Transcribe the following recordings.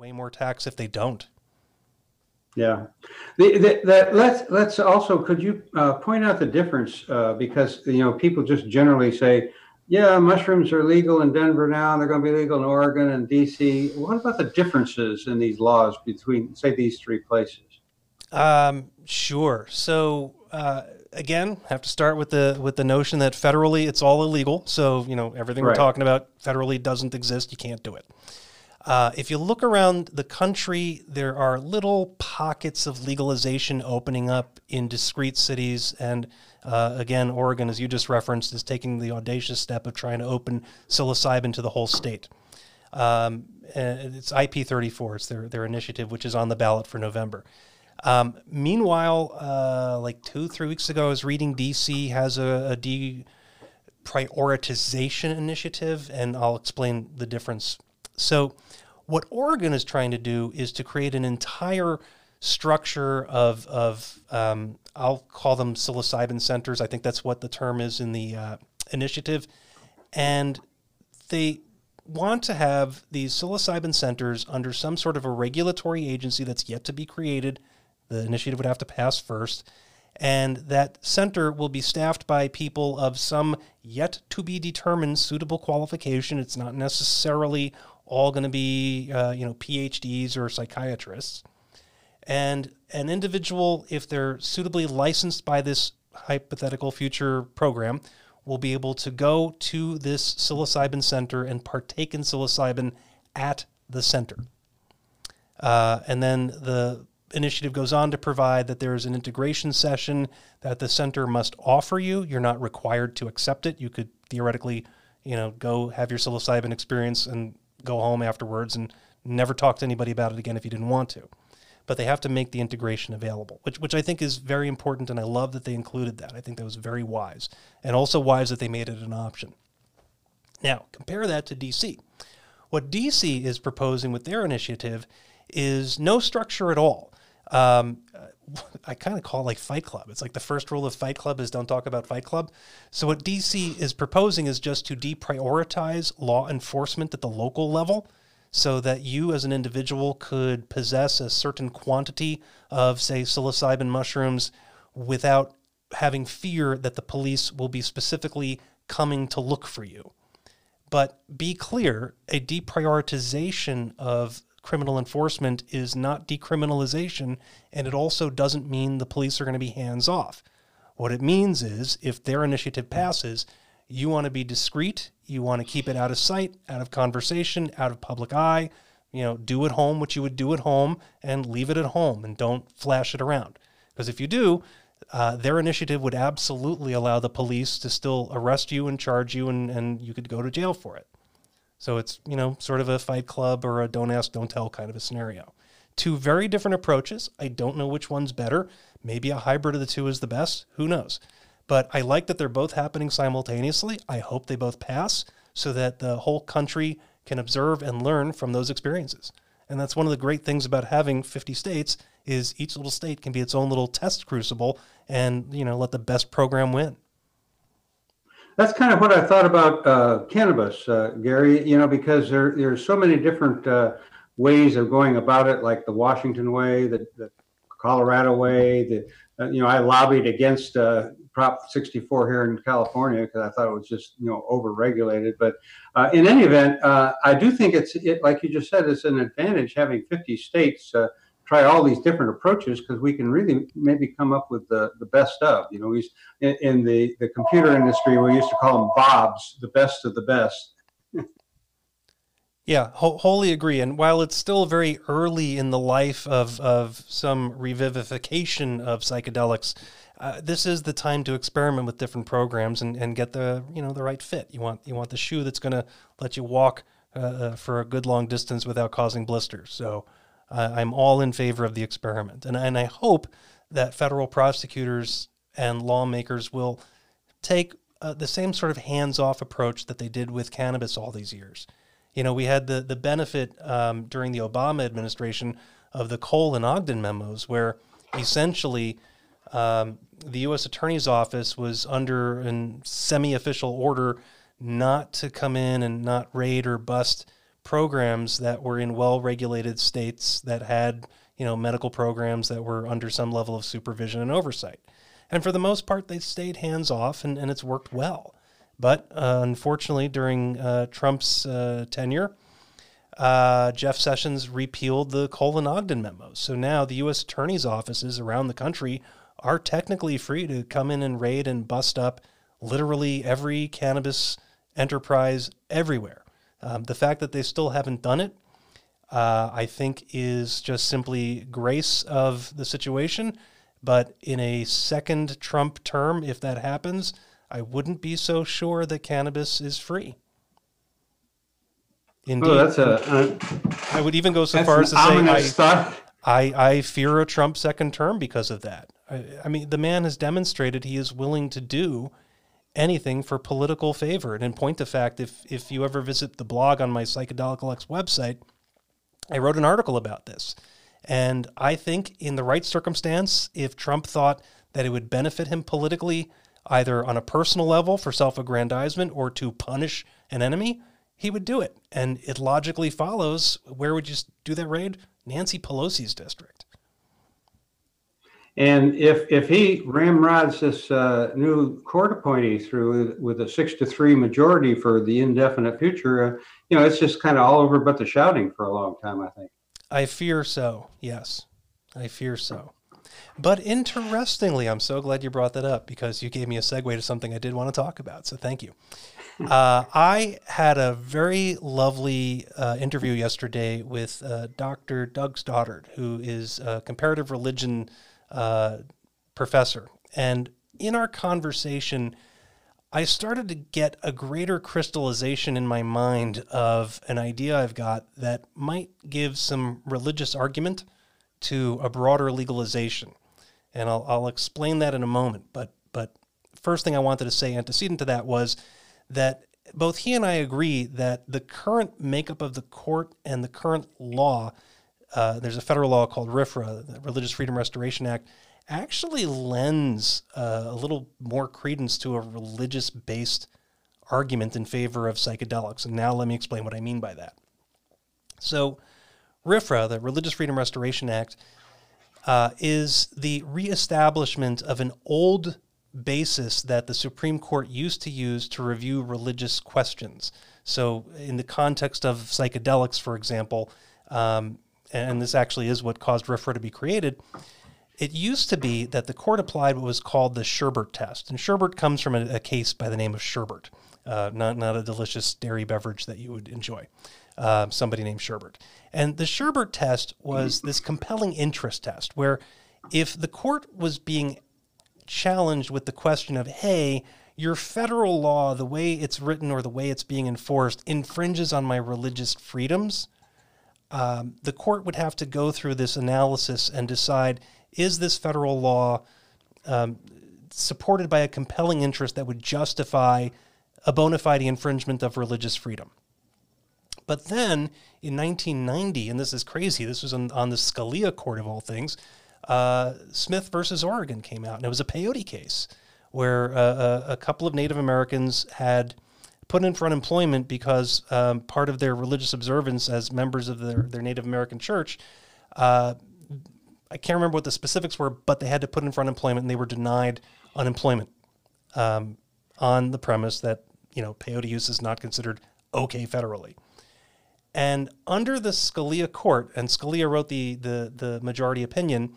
way more tax if they don't. Yeah, the, the, that let's let's also could you uh, point out the difference uh, because you know people just generally say, yeah, mushrooms are legal in Denver now, and they're going to be legal in Oregon and D.C. What about the differences in these laws between say these three places? Um, sure. So uh, again, have to start with the with the notion that federally it's all illegal. So you know everything right. we're talking about federally doesn't exist. You can't do it. Uh, if you look around the country, there are little pockets of legalization opening up in discrete cities. And uh, again, Oregon, as you just referenced, is taking the audacious step of trying to open psilocybin to the whole state. Um, it's IP34, it's their, their initiative, which is on the ballot for November. Um, meanwhile, uh, like two, three weeks ago, I was reading DC has a, a deprioritization initiative, and I'll explain the difference. So, what Oregon is trying to do is to create an entire structure of, of um, I'll call them psilocybin centers. I think that's what the term is in the uh, initiative. And they want to have these psilocybin centers under some sort of a regulatory agency that's yet to be created. The initiative would have to pass first. And that center will be staffed by people of some yet to be determined suitable qualification. It's not necessarily all going to be uh, you know PhDs or psychiatrists, and an individual, if they're suitably licensed by this hypothetical future program, will be able to go to this psilocybin center and partake in psilocybin at the center. Uh, and then the initiative goes on to provide that there is an integration session that the center must offer you. You're not required to accept it. You could theoretically, you know, go have your psilocybin experience and go home afterwards and never talk to anybody about it again if you didn't want to. But they have to make the integration available, which, which I think is very important. And I love that they included that. I think that was very wise. And also wise that they made it an option. Now, compare that to DC. What DC is proposing with their initiative is no structure at all. Um, I kind of call it like Fight Club. It's like the first rule of Fight Club is don't talk about Fight Club. So what DC is proposing is just to deprioritize law enforcement at the local level so that you as an individual could possess a certain quantity of say psilocybin mushrooms without having fear that the police will be specifically coming to look for you. But be clear, a deprioritization of criminal enforcement is not decriminalization, and it also doesn't mean the police are going to be hands off. What it means is if their initiative passes, you want to be discreet, you want to keep it out of sight, out of conversation, out of public eye. You know, do at home what you would do at home and leave it at home and don't flash it around. Because if you do, uh, their initiative would absolutely allow the police to still arrest you and charge you, and, and you could go to jail for it. So it's, you know, sort of a fight club or a don't ask, don't tell kind of a scenario. Two very different approaches. I don't know which one's better. Maybe a hybrid of the two is the best. Who knows? But I like that they're both happening simultaneously. I hope they both pass so that the whole country can observe and learn from those experiences. And that's one of the great things about having 50 states is each little state can be its own little test crucible and, you know, let the best program win that's kind of what I thought about uh, cannabis, uh, Gary. You know, because there there's so many different uh, ways of going about it, like the Washington way, the, the Colorado way. The uh, you know, I lobbied against uh, Prop 64 here in California because I thought it was just you know overregulated. But uh, in any event, I do think it's it, like you just said, it's an advantage having 50 states try all these different approaches because we can really maybe come up with the, the best of. You know, we in, in the, the computer industry, we used to call them Bobs, the best of the best. yeah, ho- wholly agree. And while it's still very early in the life of, of some revivification of psychedelics, uh, this is the time to experiment with different programs and, and get the you know the right fit. You want you want the shoe that's going to let you walk uh, uh, for a good long distance without causing blisters. So Uh, I'm all in favor of the experiment, and and I hope that federal prosecutors and lawmakers will take uh, the same sort of hands-off approach that they did with cannabis all these years. You know, we had the the benefit um, during the Obama administration of the Cole and Ogden memos, where essentially um, the U.S. Attorney's Office was under a semi-official order not to come in and not raid or bust programs that were in well-regulated states that had you know medical programs that were under some level of supervision and oversight. And for the most part, they stayed hands off, and, and it's worked well. But uh, unfortunately, during uh, Trump's uh, tenure, uh, Jeff Sessions repealed the Cole and Ogden memos. So now the U.S. attorney's offices around the country are technically free to come in and raid and bust up literally every cannabis enterprise everywhere. Um, the fact that they still haven't done it, uh, I think, is just simply grace of the situation. But in a second Trump term, if that happens, I wouldn't be so sure that cannabis is free. Indeed. Oh, that's a. Uh, I would even go so far as to say I, I, I fear a Trump second term because of that. I, I mean, the man has demonstrated he is willing to do anything for political favor. And in point of fact, if if you ever visit the blog on my Psychedelic Alex website, I wrote an article about this. And I think in the right circumstance, if Trump thought that it would benefit him politically, either on a personal level for self aggrandizement or to punish an enemy, he would do it. And it logically follows where would you do that raid? Nancy Pelosi's district. And if if he ramrods this uh, new court appointee through with a six to three majority for the indefinite future, uh, you know, it's just kind of all over but the shouting for a long time. I think. I fear so. Yes, I fear so. But interestingly, I'm so glad you brought that up because you gave me a segue to something I did want to talk about. So thank you. Uh, I had a very lovely uh, interview yesterday with uh, Dr. Doug Stoddard, who is a comparative religion uh, professor. And in our conversation, I started to get a greater crystallization in my mind of an idea I've got that might give some religious argument to a broader legalization. And I'll, I'll explain that in a moment. But, but first thing I wanted to say antecedent to that was that both he and I agree that the current makeup of the court and the current law, uh, there's a federal law called RFRA, the Religious Freedom Restoration Act, actually lends uh, a little more credence to a religious based argument in favor of psychedelics. And now let me explain what I mean by that. So, RFRA, the Religious Freedom Restoration Act, uh, is the reestablishment of an old basis that the Supreme Court used to use to review religious questions. So, in the context of psychedelics, for example, um, and this actually is what caused RFRA to be created, it used to be that the court applied what was called the Sherbert test. And Sherbert comes from a, a case by the name of Sherbert, uh, not, not a delicious dairy beverage that you would enjoy. Uh, somebody named Sherbert. And the Sherbert test was this compelling interest test where if the court was being challenged with the question of, hey, your federal law, the way it's written or the way it's being enforced, infringes on my religious freedoms, um, the court would have to go through this analysis and decide is this federal law um, supported by a compelling interest that would justify a bona fide infringement of religious freedom? But then in 1990, and this is crazy, this was on, on the Scalia court of all things, uh, Smith versus Oregon came out, and it was a peyote case where uh, a, a, couple of Native Americans had put in for unemployment because um, part of their religious observance as members of their, their Native American church, uh, I can't remember what the specifics were, but they had to put in for unemployment and they were denied unemployment um, on the premise that, you know, peyote use is not considered okay federally. And under the Scalia court, and Scalia wrote the, the, the majority opinion,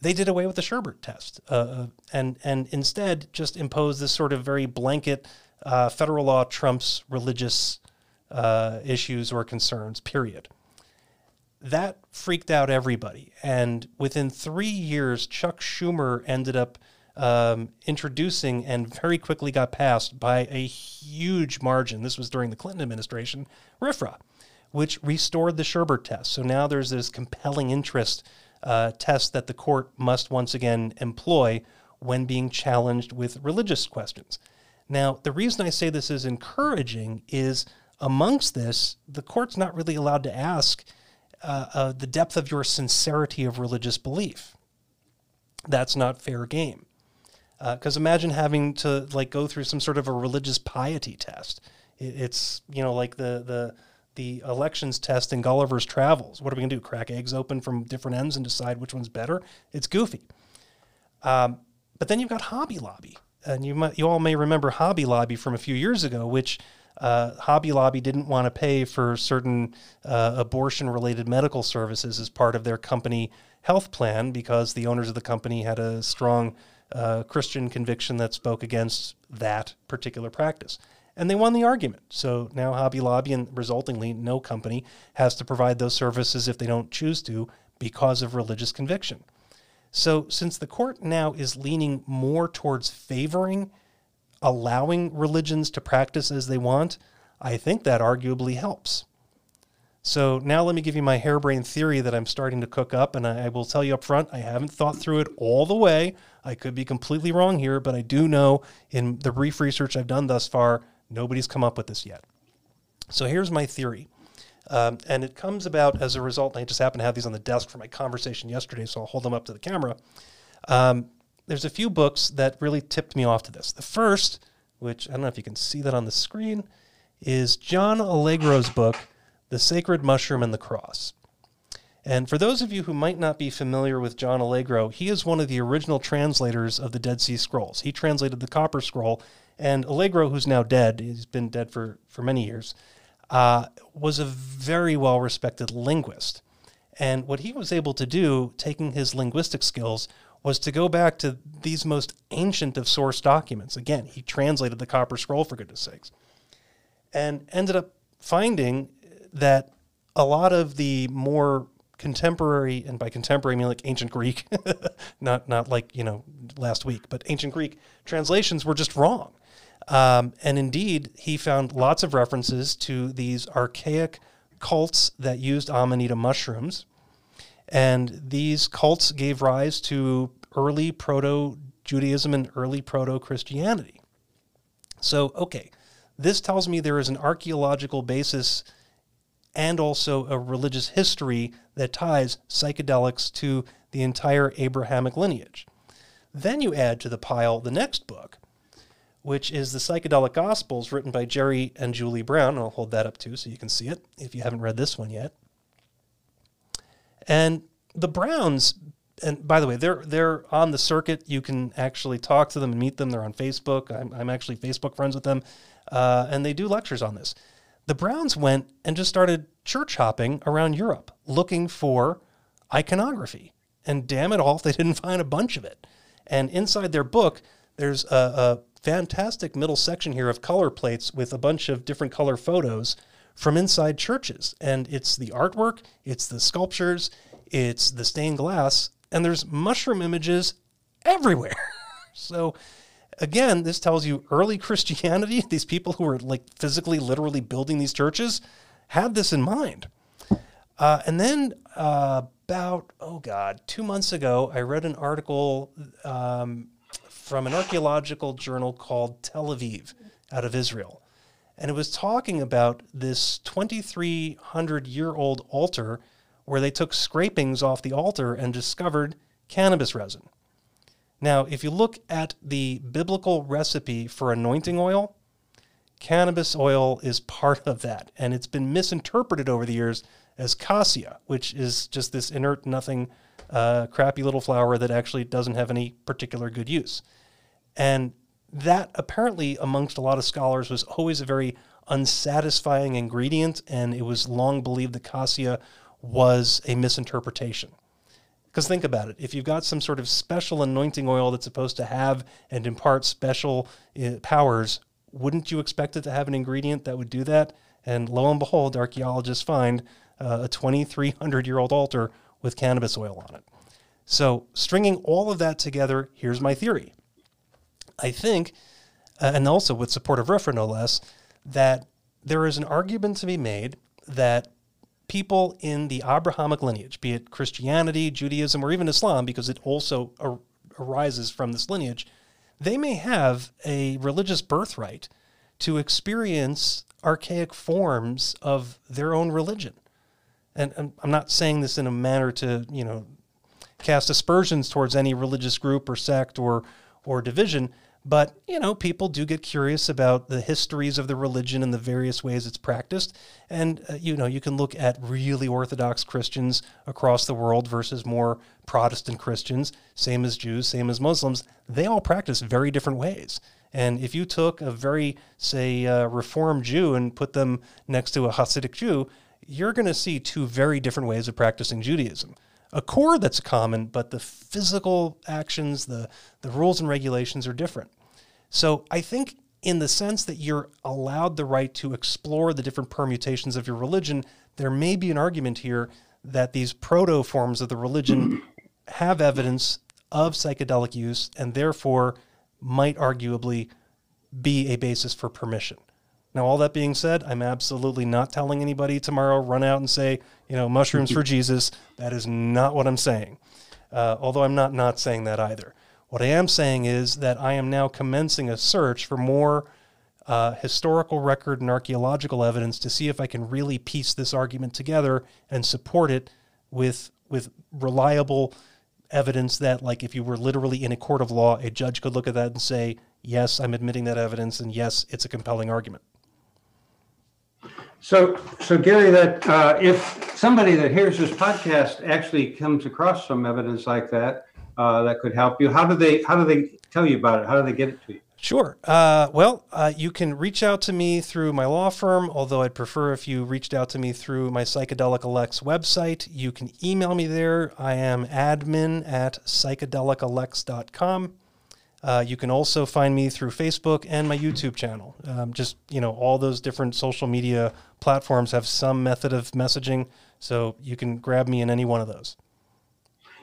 they did away with the Sherbert test uh, uh, and and instead just imposed this sort of very blanket uh, federal law trumps religious uh, issues or concerns. Period. That freaked out everybody, and within three years, Chuck Schumer ended up um, introducing and very quickly got passed by a huge margin. This was during the Clinton administration, RFRA, which restored the Sherbert test. So now there's this compelling interest uh, test that the court must once again employ when being challenged with religious questions. Now, the reason I say this is encouraging is amongst this, the court's not really allowed to ask uh, uh, the depth of your sincerity of religious belief. That's not fair game. Because uh, imagine having to like go through some sort of a religious piety test. It, it's you know like the the the elections test in Gulliver's Travels. What are we gonna do? Crack eggs open from different ends and decide which one's better? It's goofy. Um, but then you've got Hobby Lobby, and you might, you all may remember Hobby Lobby from a few years ago, which uh, Hobby Lobby didn't want to pay for certain uh, abortion related medical services as part of their company health plan because the owners of the company had a strong uh, Christian conviction that spoke against that particular practice. And they won the argument. So now Hobby Lobby and resultingly no company has to provide those services if they don't choose to because of religious conviction. So since the court now is leaning more towards favoring allowing religions to practice as they want, I think that arguably helps. So now let me give you my harebrained theory that I'm starting to cook up, and I, I, will tell you up front, I haven't thought through it all the way. I could be completely wrong here, but I do know in the brief research I've done thus far, nobody's come up with this yet. So here's my theory. Um, and it comes about as a result, I just happen to have these on the desk for my conversation yesterday, so I'll hold them up to the camera. Um, there's a few books that really tipped me off to this. The first, which I don't know if you can see that on the screen, is John Allegro's book, The Sacred Mushroom and the Cross. And for those of you who might not be familiar with John Allegro, he is one of the original translators of the Dead Sea Scrolls. He translated the Copper Scroll, and Allegro, who's now dead, he's been dead for, for many years, uh, was a very well respected linguist. And what he was able to do, taking his linguistic skills, was to go back to these most ancient of source documents. Again, he translated the Copper Scroll, for goodness sakes, and ended up finding that a lot of the more contemporary, and by contemporary I mean like ancient Greek, not not like you know last week, but ancient Greek translations were just wrong. Um, and indeed, he found lots of references to these archaic cults that used amanita mushrooms and these cults gave rise to early proto Judaism and early proto Christianity. So, okay, this tells me there is an archaeological basis and also a religious history that ties psychedelics to the entire Abrahamic lineage. Then you add to the pile the next book, which is the Psychedelic Gospels, written by Jerry and Julie Brown. I'll hold that up too so you can see it if you haven't read this one yet. And the Browns, and by the way, they're they're on the circuit. You can actually talk to them and meet them. They're on Facebook. I'm, I'm actually Facebook friends with them, uh, and they do lectures on this. The Browns went and just started church hopping around Europe looking for iconography. And damn it all if they didn't find a bunch of it. And inside their book, there's a, a fantastic middle section here of color plates with a bunch of different color photos from inside churches. And it's the artwork, it's the sculptures, it's the stained glass, and there's mushroom images everywhere. so, again, this tells you early Christianity, these people who were like physically, literally building these churches, had this in mind. Uh, and then uh, about, oh God, two months ago, I read an article um, from an archaeological journal called Tel Aviv out of Israel. And it was talking about this 2,300 year old altar where they took scrapings off the altar and discovered cannabis resin. Now, if you look at the biblical recipe for anointing oil, cannabis oil is part of that. And it's been misinterpreted over the years as cassia, which is just this inert, nothing, uh, crappy little flower that actually doesn't have any particular good use. And that apparently, amongst a lot of scholars, was always a very unsatisfying ingredient. And it was long believed that cassia was a misinterpretation. Because think about it if you've got some sort of special anointing oil that's supposed to have and impart special uh, powers, wouldn't you expect it to have an ingredient that would do that? And lo and behold, archaeologists find uh, a 2,300 year old altar with cannabis oil on it. So, stringing all of that together, here's my theory. I think, uh, and also with support of RFRA no less, that there is an argument to be made that people in the Abrahamic lineage, be it Christianity, Judaism, or even Islam, because it also ar- arises from this lineage, they may have a religious birthright to experience archaic forms of their own religion. And, and I'm not saying this in a manner to, you know, cast aspersions towards any religious group or sect or or division, but you know, people do get curious about the histories of the religion and the various ways it's practiced. And uh, you know, you can look at really Orthodox Christians across the world versus more Protestant Christians, same as Jews, same as Muslims. They all practice very different ways. And if you took a very, say, uh, Reformed Jew and put them next to a Hasidic Jew, you're going to see two very different ways of practicing Judaism. A core that's common, but the physical actions, the, the rules and regulations are different. So I think, in the sense that you're allowed the right to explore the different permutations of your religion, there may be an argument here that these proto forms of the religion have evidence of psychedelic use and therefore might arguably be a basis for permission. Now, all that being said, I'm absolutely not telling anybody tomorrow run out and say, you know, mushrooms for Jesus. That is not what I'm saying. Uh, although I'm not not saying that either. What I am saying is that I am now commencing a search for more uh, historical record and archaeological evidence to see if I can really piece this argument together and support it with with reliable evidence that, like, if you were literally in a court of law, a judge could look at that and say, "Yes, I'm admitting that evidence, and yes, it's a compelling argument." So, so Gary, that uh, if somebody that hears this podcast actually comes across some evidence like that uh, that could help you, how do they how do they tell you about it? How do they get it to you? Sure. Uh, well, uh, you can reach out to me through my law firm, although I'd prefer if you reached out to me through my Psychedelic Alex website. You can email me there. I am admin at psychedelicalex.com. Uh, you can also find me through Facebook and my YouTube channel. Um, just, you know, all those different social media platforms have some method of messaging, so you can grab me in any one of those.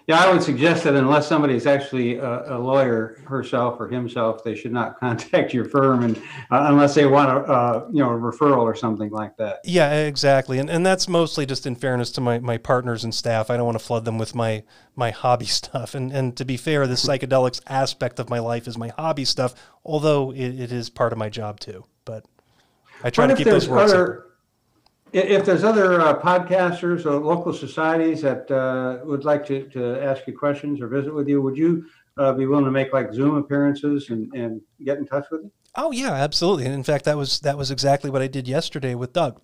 Yeah, I would suggest that unless somebody is actually a, a lawyer herself or himself, they should not contact your firm, and uh, unless they want a uh, you know a referral or something like that. Yeah, exactly, and and that's mostly just in fairness to my, my partners and staff. I don't want to flood them with my my hobby stuff, and and to be fair, the psychedelics aspect of my life is my hobby stuff, although it, it is part of my job too. But I try What to keep those there's worlds other, separate. i- if there's other uh, podcasters or local societies that uh, would like to, to ask you questions or visit with you, would you uh, be willing to make like Zoom appearances and, and get in touch with you? Oh yeah, absolutely. And in fact, that was that was exactly what I did yesterday with Doug.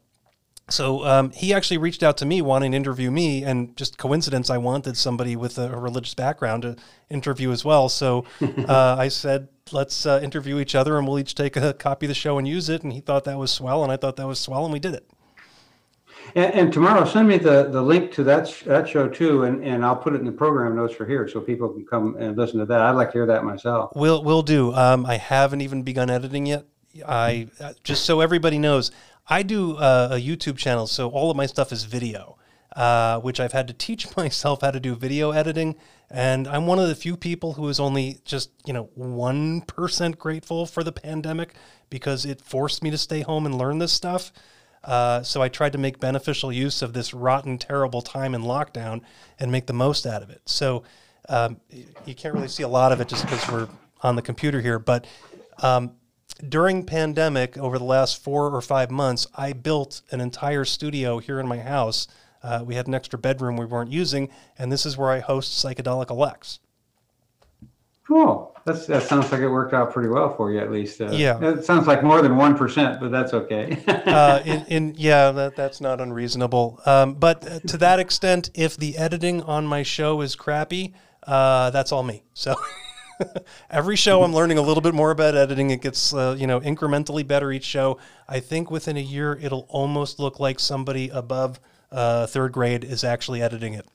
So um, he actually reached out to me wanting to interview me, and just coincidence, I wanted somebody with a, a religious background to interview as well. So uh, I said, let's uh, interview each other, and we'll each take a copy of the show and use it. And he thought that was swell, and I thought that was swell, and we did it. And, and tomorrow, send me the, the link to that sh- that show too, and, and I'll put it in the program notes for here so people can come and listen to that. I'd like to hear that myself. Will will do. Um, I haven't even begun editing yet. I just so everybody knows, I do uh, a YouTube channel, so all of my stuff is video, uh, which I've had to teach myself how to do video editing, and I'm one of the few people who is only just you know one percent grateful for the pandemic because it forced me to stay home and learn this stuff. Uh, so I tried to make beneficial use of this rotten, terrible time in lockdown and make the most out of it. So um, you can't really see a lot of it just because we're on the computer here. But um, during pandemic, over the last four or five months, I built an entire studio here in my house. Uh, we had an extra bedroom we weren't using, and this is where I host Psychedelic Alex. Cool. That's, that sounds like it worked out pretty well for you, at least. Uh, Yeah. It sounds like more than 1%, but that's okay. uh, in, in yeah, that that's not unreasonable. Um, but uh, to that extent, if the editing on my show is crappy, uh, that's all me. So every show, I'm learning a little bit more about editing. It gets uh, you know incrementally better each show. I think within a year, it'll almost look like somebody above uh, third grade is actually editing it.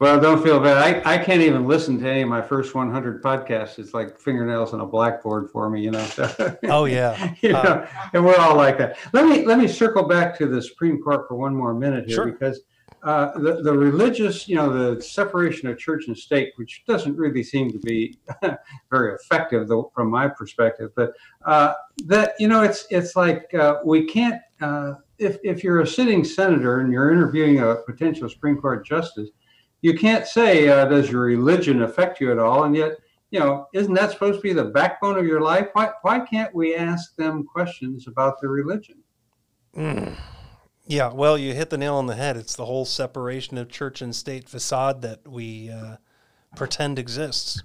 Well, don't feel bad. I, I can't even listen to any of my first 100 podcasts. It's like fingernails on a blackboard for me, you know. So, Oh yeah, you know, Uh, and we're all like that. Let me let me circle back to the Supreme Court for one more minute here, Sure. because uh, the the religious, you know, the separation of church and state, which doesn't really seem to be very effective, though, from my perspective. But uh, that you know, it's it's like uh, we can't. Uh, if, if you're a sitting senator and you're interviewing a potential Supreme Court justice, you can't say, uh, does your religion affect you at all? And yet, you know, isn't that supposed to be the backbone of your life? Why, why can't we ask them questions about their religion? Mm. Yeah, well, you hit the nail on the head. It's the whole separation of church and state facade that we uh, pretend exists.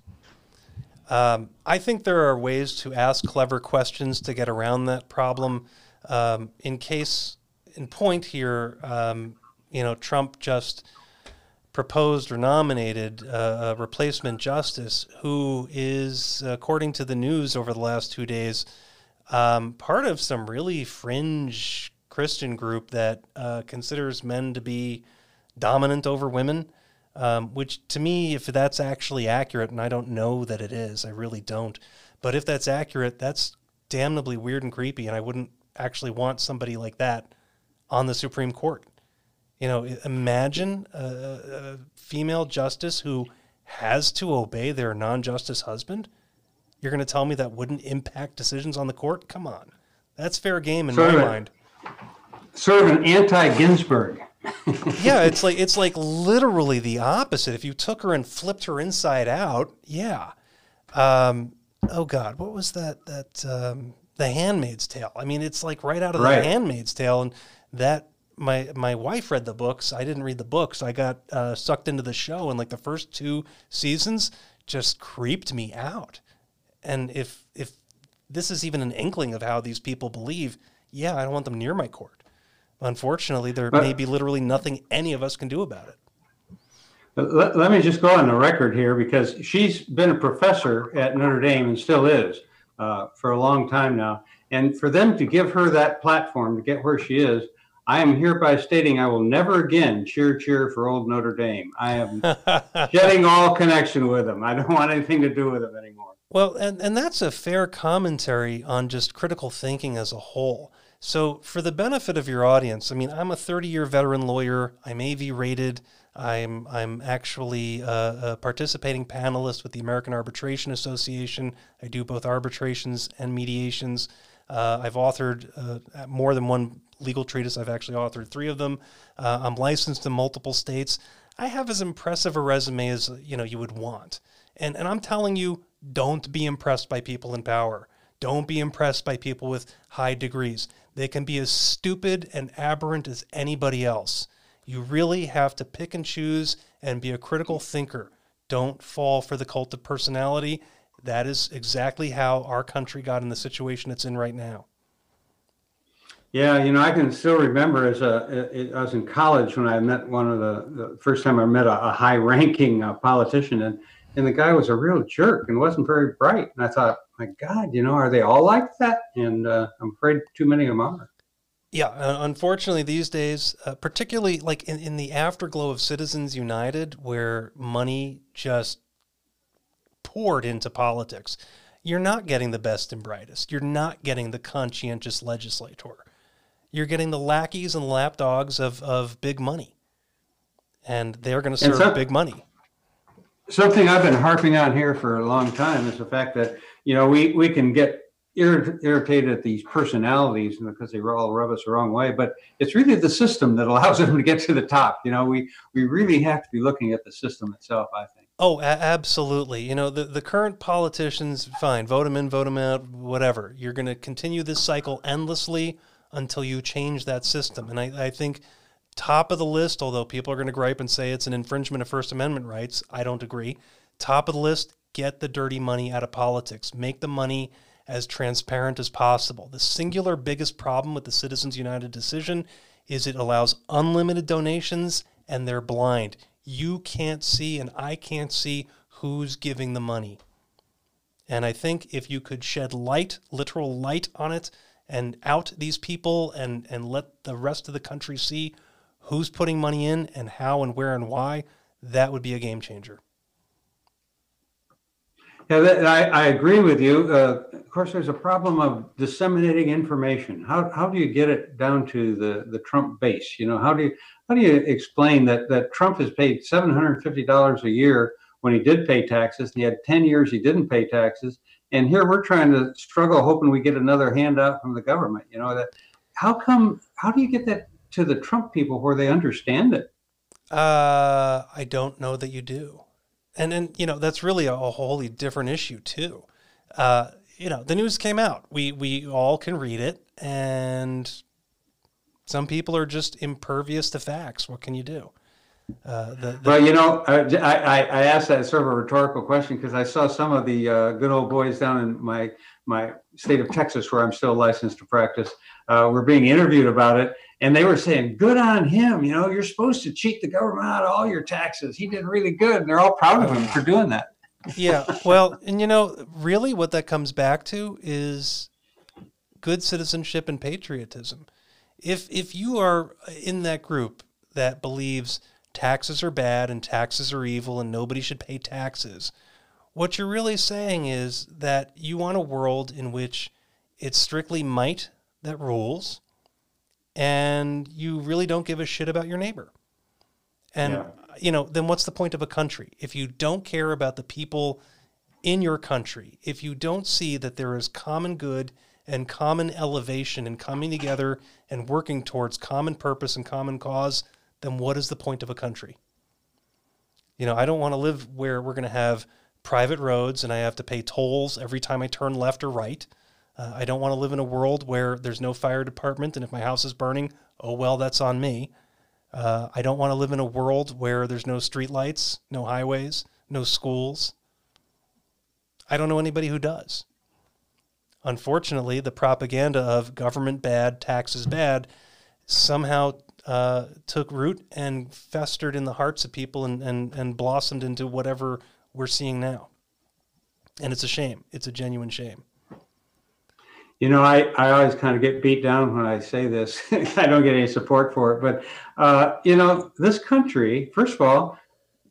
Um, I think there are ways to ask clever questions to get around that problem. Um, in case, in point here, um, you know, Trump just proposed or nominated uh, a replacement justice who is, according to the news over the last two days, um, part of some really fringe Christian group that uh, considers men to be dominant over women. Um, which to me, if that's actually accurate, and I don't know that it is, I really don't. But if that's accurate, that's damnably weird and creepy, and I wouldn't actually want somebody like that on the Supreme Court. You know, imagine a, a female justice who has to obey their non justice husband. You're going to tell me that wouldn't impact decisions on the court? Come on. That's fair game in sort my mind. Sort of an anti Ginsburg yeah, it's like it's like literally the opposite. If you took her and flipped her inside out, yeah. Um, oh God, what was that? That um, The Handmaid's Tale. I mean, it's like right out of right. The Handmaid's Tale, and that my my wife read the books. I didn't read the books. I got uh, sucked into the show, and like the first two seasons just creeped me out. And if if this is even an inkling of how these people believe, yeah, I don't want them near my court unfortunately, there but, may be literally nothing any of us can do about it. Let, let, me just go on the record here because she's been a professor at Notre Dame and still is uh, for a long time now. And for them to give her that platform to get where she is, I am hereby stating I will never again cheer, cheer for old Notre Dame. I am shedding all connection with them. I don't want anything to do with them anymore. Well, and, and that's a fair commentary on just critical thinking as a whole. So, for the benefit of your audience, I mean, I'm a 30 year veteran lawyer. I'm AV rated. I'm I'm actually a, a, participating panelist with the American Arbitration Association. I do both arbitrations and mediations. Uh, I've authored uh, more than one legal treatise. I've actually authored three of them. Uh, I'm licensed in multiple states. I have as impressive a resume as you know you would want. And and I'm telling you, don't be impressed by people in power. Don't be impressed by people with high degrees. They can be as stupid and aberrant as anybody else. You really have to pick and choose and be a critical thinker. Don't fall for the cult of personality. That is exactly how our country got in the situation it's in right now. Yeah, you know, I can still remember as a I was in college when I met one of the, the first time I met a, a high-ranking uh, politician, and and the guy was a real jerk and wasn't very bright. And I thought, my God, you know, are they all like that? And uh, I'm afraid too many of them are. Yeah, uh, unfortunately, these days, uh, particularly like in, in the afterglow of Citizens United, where money just poured into politics, you're not getting the best and brightest. You're not getting the conscientious legislator. You're getting the lackeys and lapdogs of, of big money. And they're going to serve some, big money. Something I've been harping on here for a long time is the fact that you know, we, we can get irritated at these personalities because they all rub us the wrong way, but it's really the system that allows them to get to the top. You know, we, we really have to be looking at the system itself, I think. Oh, a- absolutely. You know, the, the current politicians, fine, vote them in, vote them out, whatever. You're going to continue this cycle endlessly until you change that system. And I, I think top of the list, although people are going to gripe and say it's an infringement of First Amendment rights, I don't agree. Top of the list, get the dirty money out of politics, make the money as transparent as possible. The singular biggest problem with the Citizens United decision is it allows unlimited donations and they're blind. You can't see and I can't see who's giving the money. And I think if you could shed light, literal light on it, and out these people and, and let the rest of the country see who's putting money in and how and where and why, that would be a game changer. Yeah, I, I agree with you. Uh, of course, there's a problem of disseminating information. How, how do you get it down to the, the Trump base? You know, how do you how do you explain that that Trump has paid seven hundred fifty dollars a year when he did pay taxes, and he had ten years he didn't pay taxes, and here we're trying to struggle, hoping we get another handout from the government. You know that how come? How do you get that to the Trump people where they understand it? Uh, I don't know that you do, and and you know that's really a, a wholly different issue too. Uh, you know, the news came out. We we all can read it, and some people are just impervious to facts. What can you do? Uh, the, the, well, you know, I, I, I asked that sort of a rhetorical question because I saw some of the uh, good old boys down in my my state of Texas, where I'm still licensed to practice, uh, were being interviewed about it, and they were saying, "Good on him! You know, you're supposed to cheat the government out of all your taxes. He did really good, and they're all proud of him for doing that." yeah, well, and you know, really, what that comes back to is good citizenship and patriotism. If if you are in that group that believes taxes are bad and taxes are evil and nobody should pay taxes. What you're really saying is that you want a world in which it's strictly might that rules and you really don't give a shit about your neighbor. And, yeah. you know, then what's the point of a country? If you don't care about the people in your country, if you don't see that there is common good and common elevation and coming together and working towards common purpose and common cause, then what is the point of a country? You know, I don't want to live where we're going to have private roads and I have to pay tolls every time I turn left or right. Uh, I don't want to live in a world where there's no fire department and if my house is burning, oh well, that's on me. Uh, I don't want to live in a world where there's no streetlights, no highways, no schools. I don't know anybody who does. Unfortunately, the propaganda of government bad, taxes bad, somehow uh, took root and festered in the hearts of people and, and, and blossomed into whatever we're seeing now. And it's a shame. It's a genuine shame. You know, I, I always kind of get beat down when I say this. I don't get any support for it. But, uh, you know, this country, first of all,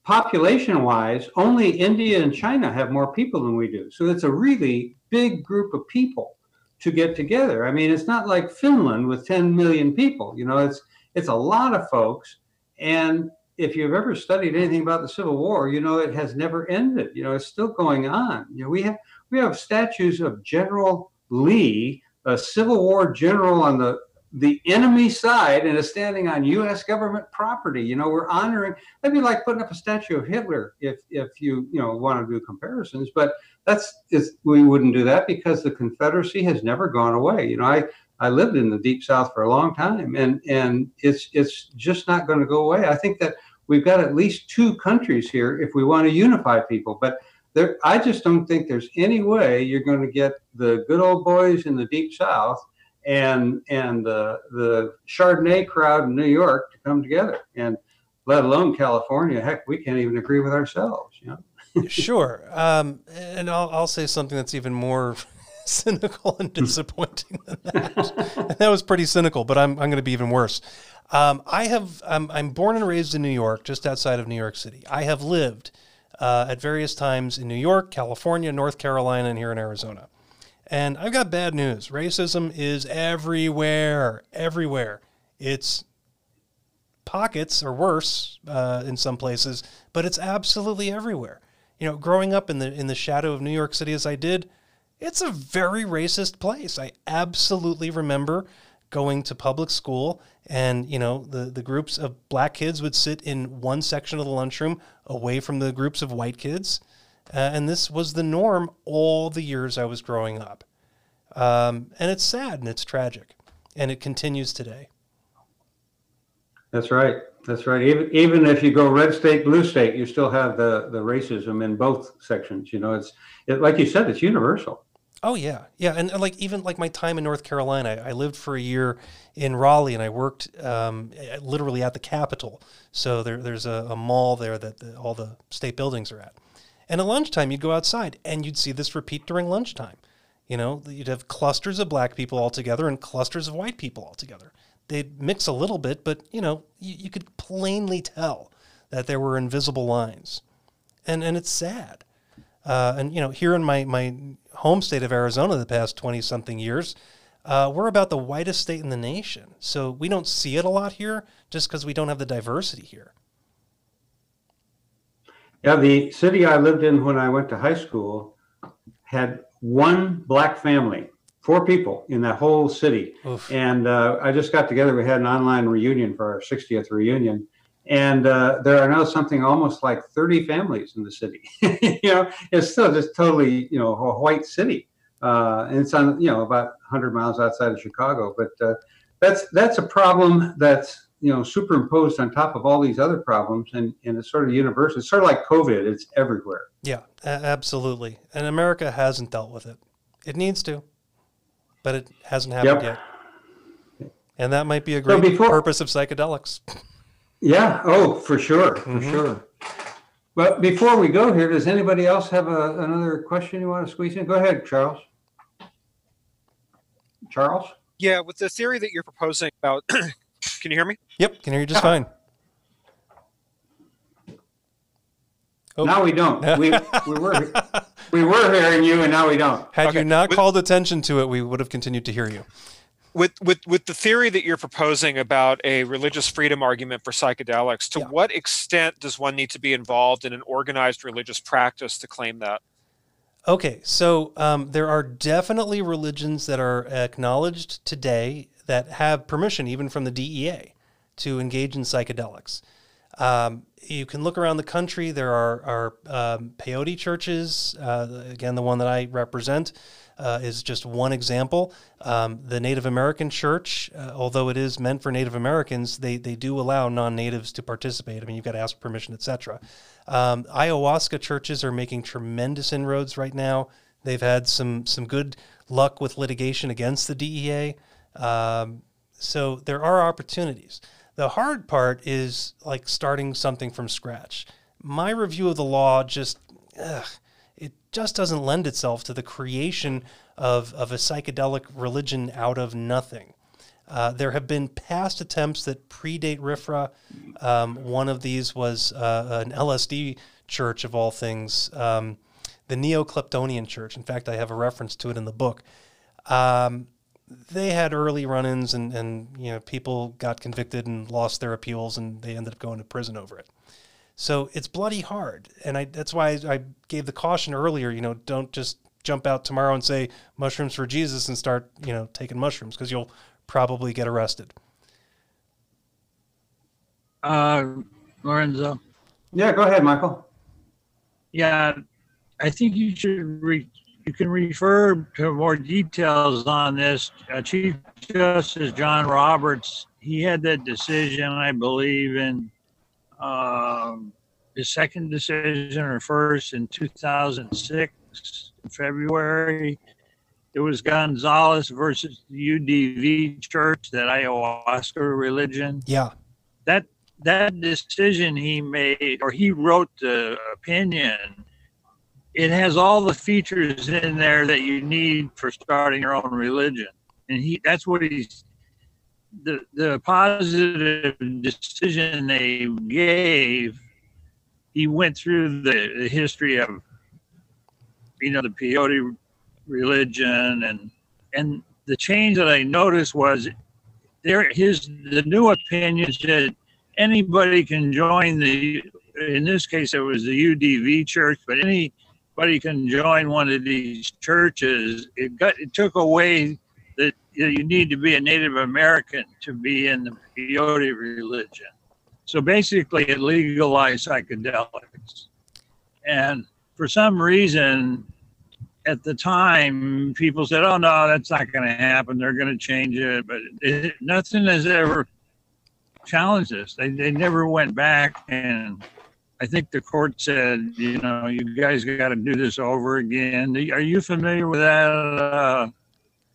population wise, only India and China have more people than we do. So it's a really big group of people to get together. I mean, it's not like Finland with 10 million people. You know, it's it's a lot of folks. And if you've ever studied anything about the Civil War, you know it has never ended. You know, it's still going on. You know, we have we have statues of General Lee, a Civil War general on the the enemy side and is standing on U.S. government property. You know, we're honoring. That'd be like putting up a statue of Hitler if if you you know want to do comparisons. But that's is we wouldn't do that because the Confederacy has never gone away. You know, I I lived in the deep south for a long time and and it's it's just not going to go away. I think that we've got at least two countries here if we want to unify people, but there I just don't think there's any way you're going to get the good old boys in the deep south and and the the Chardonnay crowd in New York to come together and let alone California. Heck, we can't even agree with ourselves, you know. sure. Um, and I'll, I'll say something that's even more cynical and hmm. disappointing than that. that was pretty cynical, but I'm, I'm going to be even worse. Um, I have I'm, I'm born and raised in New York, just outside of New York City. I have lived uh, at various times in New York, California, North Carolina, and here in Arizona. And I've got bad news. Racism is everywhere, everywhere. It's pockets or worse uh, in some places, but it's absolutely everywhere. You know, growing up in the in the shadow of New York City as I did, it's a very racist place. I absolutely remember going to public school and you know the, the groups of black kids would sit in one section of the lunchroom away from the groups of white kids. Uh, and this was the norm all the years i was growing up. Um, and it's sad and it's tragic and it continues today. That's right. That's right. Even even if you go red state blue state you still have the the racism in both sections. You know it's it, like you said it's universal Oh yeah, yeah, and, and, like even like my time in North Carolina, I, I lived for a year in Raleigh, and I worked um, literally at the Capitol. So there, there's a, a, mall there that the, all the state buildings are at. And at lunchtime, you'd go outside, and you'd see this repeat during lunchtime. You know, you'd have clusters of black people all together and clusters of white people all together. They'd mix a little bit, but you know, you, you could plainly tell that there were invisible lines, and and it's sad. Uh, and you know, here in my my home state of Arizona, the past twenty something years, uh, we're about the whitest state in the nation. So we don't see it a lot here, just because we don't have the diversity here. Yeah, the city I lived in when I went to high school had one black family four people in that whole city. Oof. And uh, I just got together. We had an online reunion for our 60th reunion. And uh, there are now something almost like 30 families in the city. you know, it's still just totally, you know, a white city. Uh, and it's on, you know, about 100 miles outside of Chicago. But uh, that's that's a problem that's, you know, superimposed on top of all these other problems. And, and it's sort of universal. It's sort of like COVID. It's everywhere. Yeah, absolutely. And America hasn't dealt with it. It needs to, but it hasn't happened Yep. yet. And that might be a So great before- purpose of psychedelics. Yeah. Oh, for sure. For Mhm. sure. But before we go here, does anybody else have a, another question you want to squeeze in? Go ahead, Charles. Charles? Yeah, with the theory that you're proposing about, can you hear me? Yep, can hear you just fine. Oh. Now we don't. We, we were we were hearing you, and now we don't. Had Okay, you not with- called attention to it, we would have continued to hear you. With with with the theory that you're proposing about a religious freedom argument for psychedelics, to Yeah. what extent does one need to be involved in an organized religious practice to claim that? Okay, so um, there are definitely religions that are acknowledged today that have permission, even from the DEA, to engage in psychedelics. Um, you can look around the country. There are, are um, peyote churches. Uh, again, the one that I represent uh, is just one example. Um, the Native American Church, uh, although it is meant for Native Americans, they, they do allow non-natives to participate. I mean, you've got to ask permission, etc. Um, ayahuasca churches are making tremendous inroads right now. They've had some some good luck with litigation against the DEA. Um, so there are opportunities. The hard part is like starting something from scratch. My review of the law just ugh, it just doesn't lend itself to the creation of, of a psychedelic religion out of nothing. Uh, there have been past attempts that predate RFRA. Um, one of these was uh, an LSD church, of all things, um, the Neo-Kleptonian Church. In fact, I have a reference to it in the book. Um, they had early run-ins, and, and you know people got convicted and lost their appeals, and they ended up going to prison over it. So it's bloody hard, and I, that's why I gave the caution earlier. You know, don't just jump out tomorrow and say mushrooms for Jesus and start you know taking mushrooms because you'll probably get arrested. Uh, Lorenzo, Yeah, go ahead, Michael. yeah, I think you should re- you can refer to more details on this. Uh, Chief Justice John Roberts, he had that decision, I believe, in um, his second decision or first in 2006, in February. It was Gonzales versus the UDV Church, that ayahuasca religion. Yeah, that that decision he made or he wrote the opinion it has all the features in there that you need for starting your own religion and he that's what he's the the positive decision they gave he went through the, the history of you know the peyote religion and and the change that i noticed was there his the new opinion said anybody can join the in this case it was the udv church but anybody can join one of these churches. It got it took away you, know, you need to be a native american to be in the peyote religion so basically it legalized psychedelics and for some reason at the time people said oh no that's not going to happen they're going to change it but it, nothing has ever challenged this. They, they never went back and I think the court said, you know, you guys got to do this over again. Are you familiar with that uh,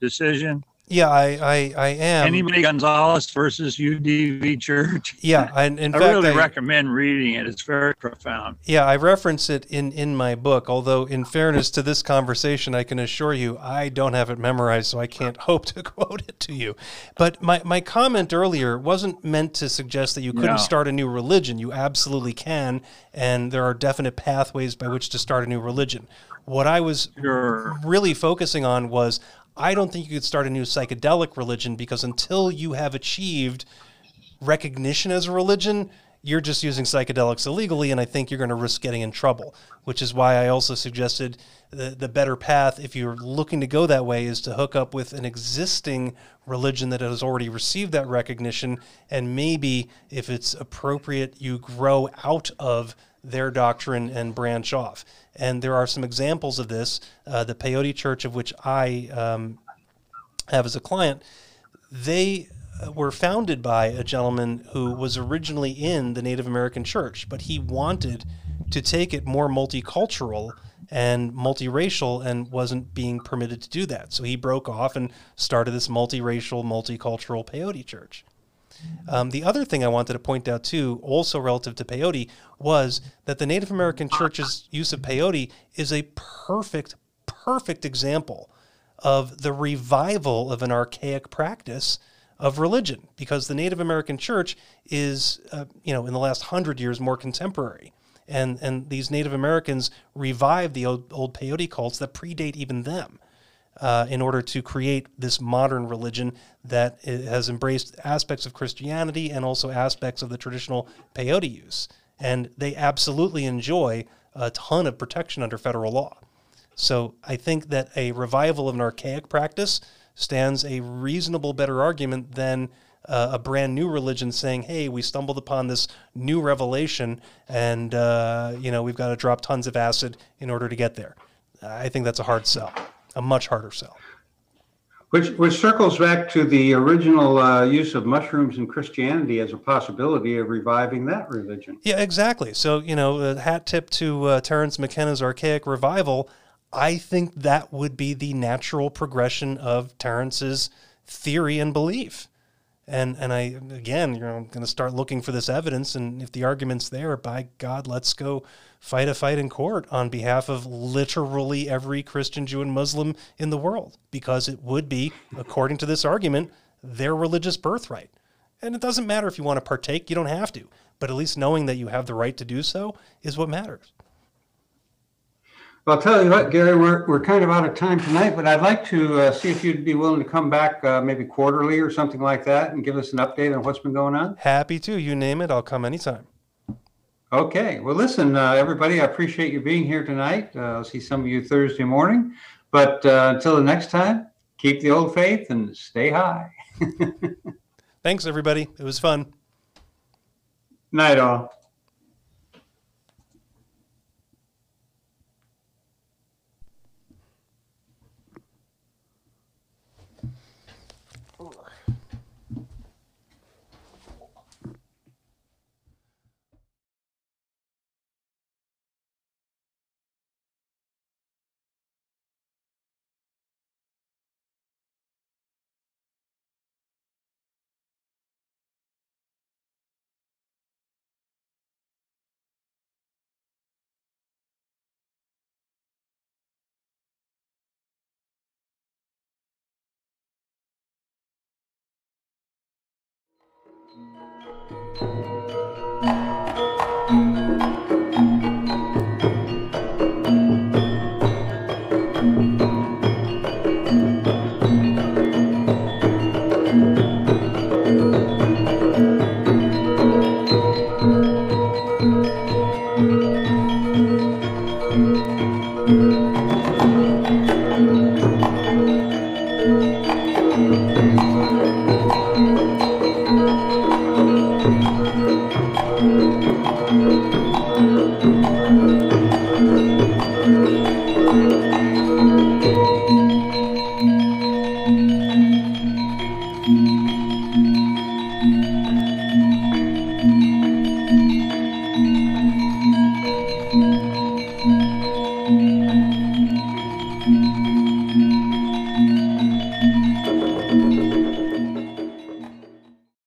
decision? Yeah, I I, I am. Anybody Gonzales versus UDV Church? yeah, I, in I fact, really I, recommend reading it. It's very profound. Yeah, I reference it in, in my book, although, in fairness to this conversation, I can assure you I don't have it memorized, so I can't hope to quote it to you. But my, my comment earlier wasn't meant to suggest that you couldn't No. start a new religion. You absolutely can, and there are definite pathways by which to start a new religion. What I was Sure. really focusing on was I don't think you could start a new psychedelic religion because until you have achieved recognition as a religion, you're just using psychedelics illegally, and I think you're going to risk getting in trouble. Which is why I also suggested the, the better path, if you're looking to go that way, is to hook up with an existing religion that has already received that recognition. And maybe, if it's appropriate, you grow out of their doctrine and branch off. And there are some examples of this. Uh, the Peyote Church, of which I um, have as a client, they were founded by a gentleman who was originally in the Native American church, but he wanted to take it more multicultural and multiracial and wasn't being permitted to do that. So he broke off and started this multiracial, multicultural peyote church. Um, the other thing I wanted to point out too, also relative to peyote, was that the Native American church's use of peyote is a perfect, perfect example of the revival of an archaic practice of religion because the Native American church is, uh, you know, in the last hundred years more contemporary. And, and these Native Americans revived the old, old peyote cults that predate even them uh, in order to create this modern religion that has embraced aspects of Christianity and also aspects of the traditional peyote use. And they absolutely enjoy a ton of protection under federal law. So I think that a revival of an archaic practice stands a reasonable better argument than uh, a brand new religion saying, "Hey, we stumbled upon this new revelation, and uh, you know we've got to drop tons of acid in order to get there." I think that's a hard sell, a much harder sell. Which, which circles back to the original uh, use of mushrooms in Christianity as a possibility of reviving that religion. Yeah, exactly. So, you know, a hat tip to uh, Terence McKenna's archaic revival. I think that would be the natural progression of Terence's theory and belief. And and I again, you know, I'm going to start looking for this evidence, and if the argument's there, by God, let's go fight a fight in court on behalf of literally every Christian, Jew, and Muslim in the world, because it would be, according to this argument, their religious birthright. And it doesn't matter if you want to partake; you don't have to. But at least knowing that you have the right to do so is what matters. Well, I'll tell you what, Gary, we're, we're kind of out of time tonight, but I'd like to uh, see if you'd be willing to come back uh, maybe quarterly or something like that and give us an update on what's been going on. Happy to. You name it, I'll come anytime. Okay. Well, listen, uh, everybody, I appreciate you being here tonight. Uh, I'll see some of you Thursday morning. But uh, until the next time, keep the old faith and stay high. Thanks, everybody. It was fun. Night, all.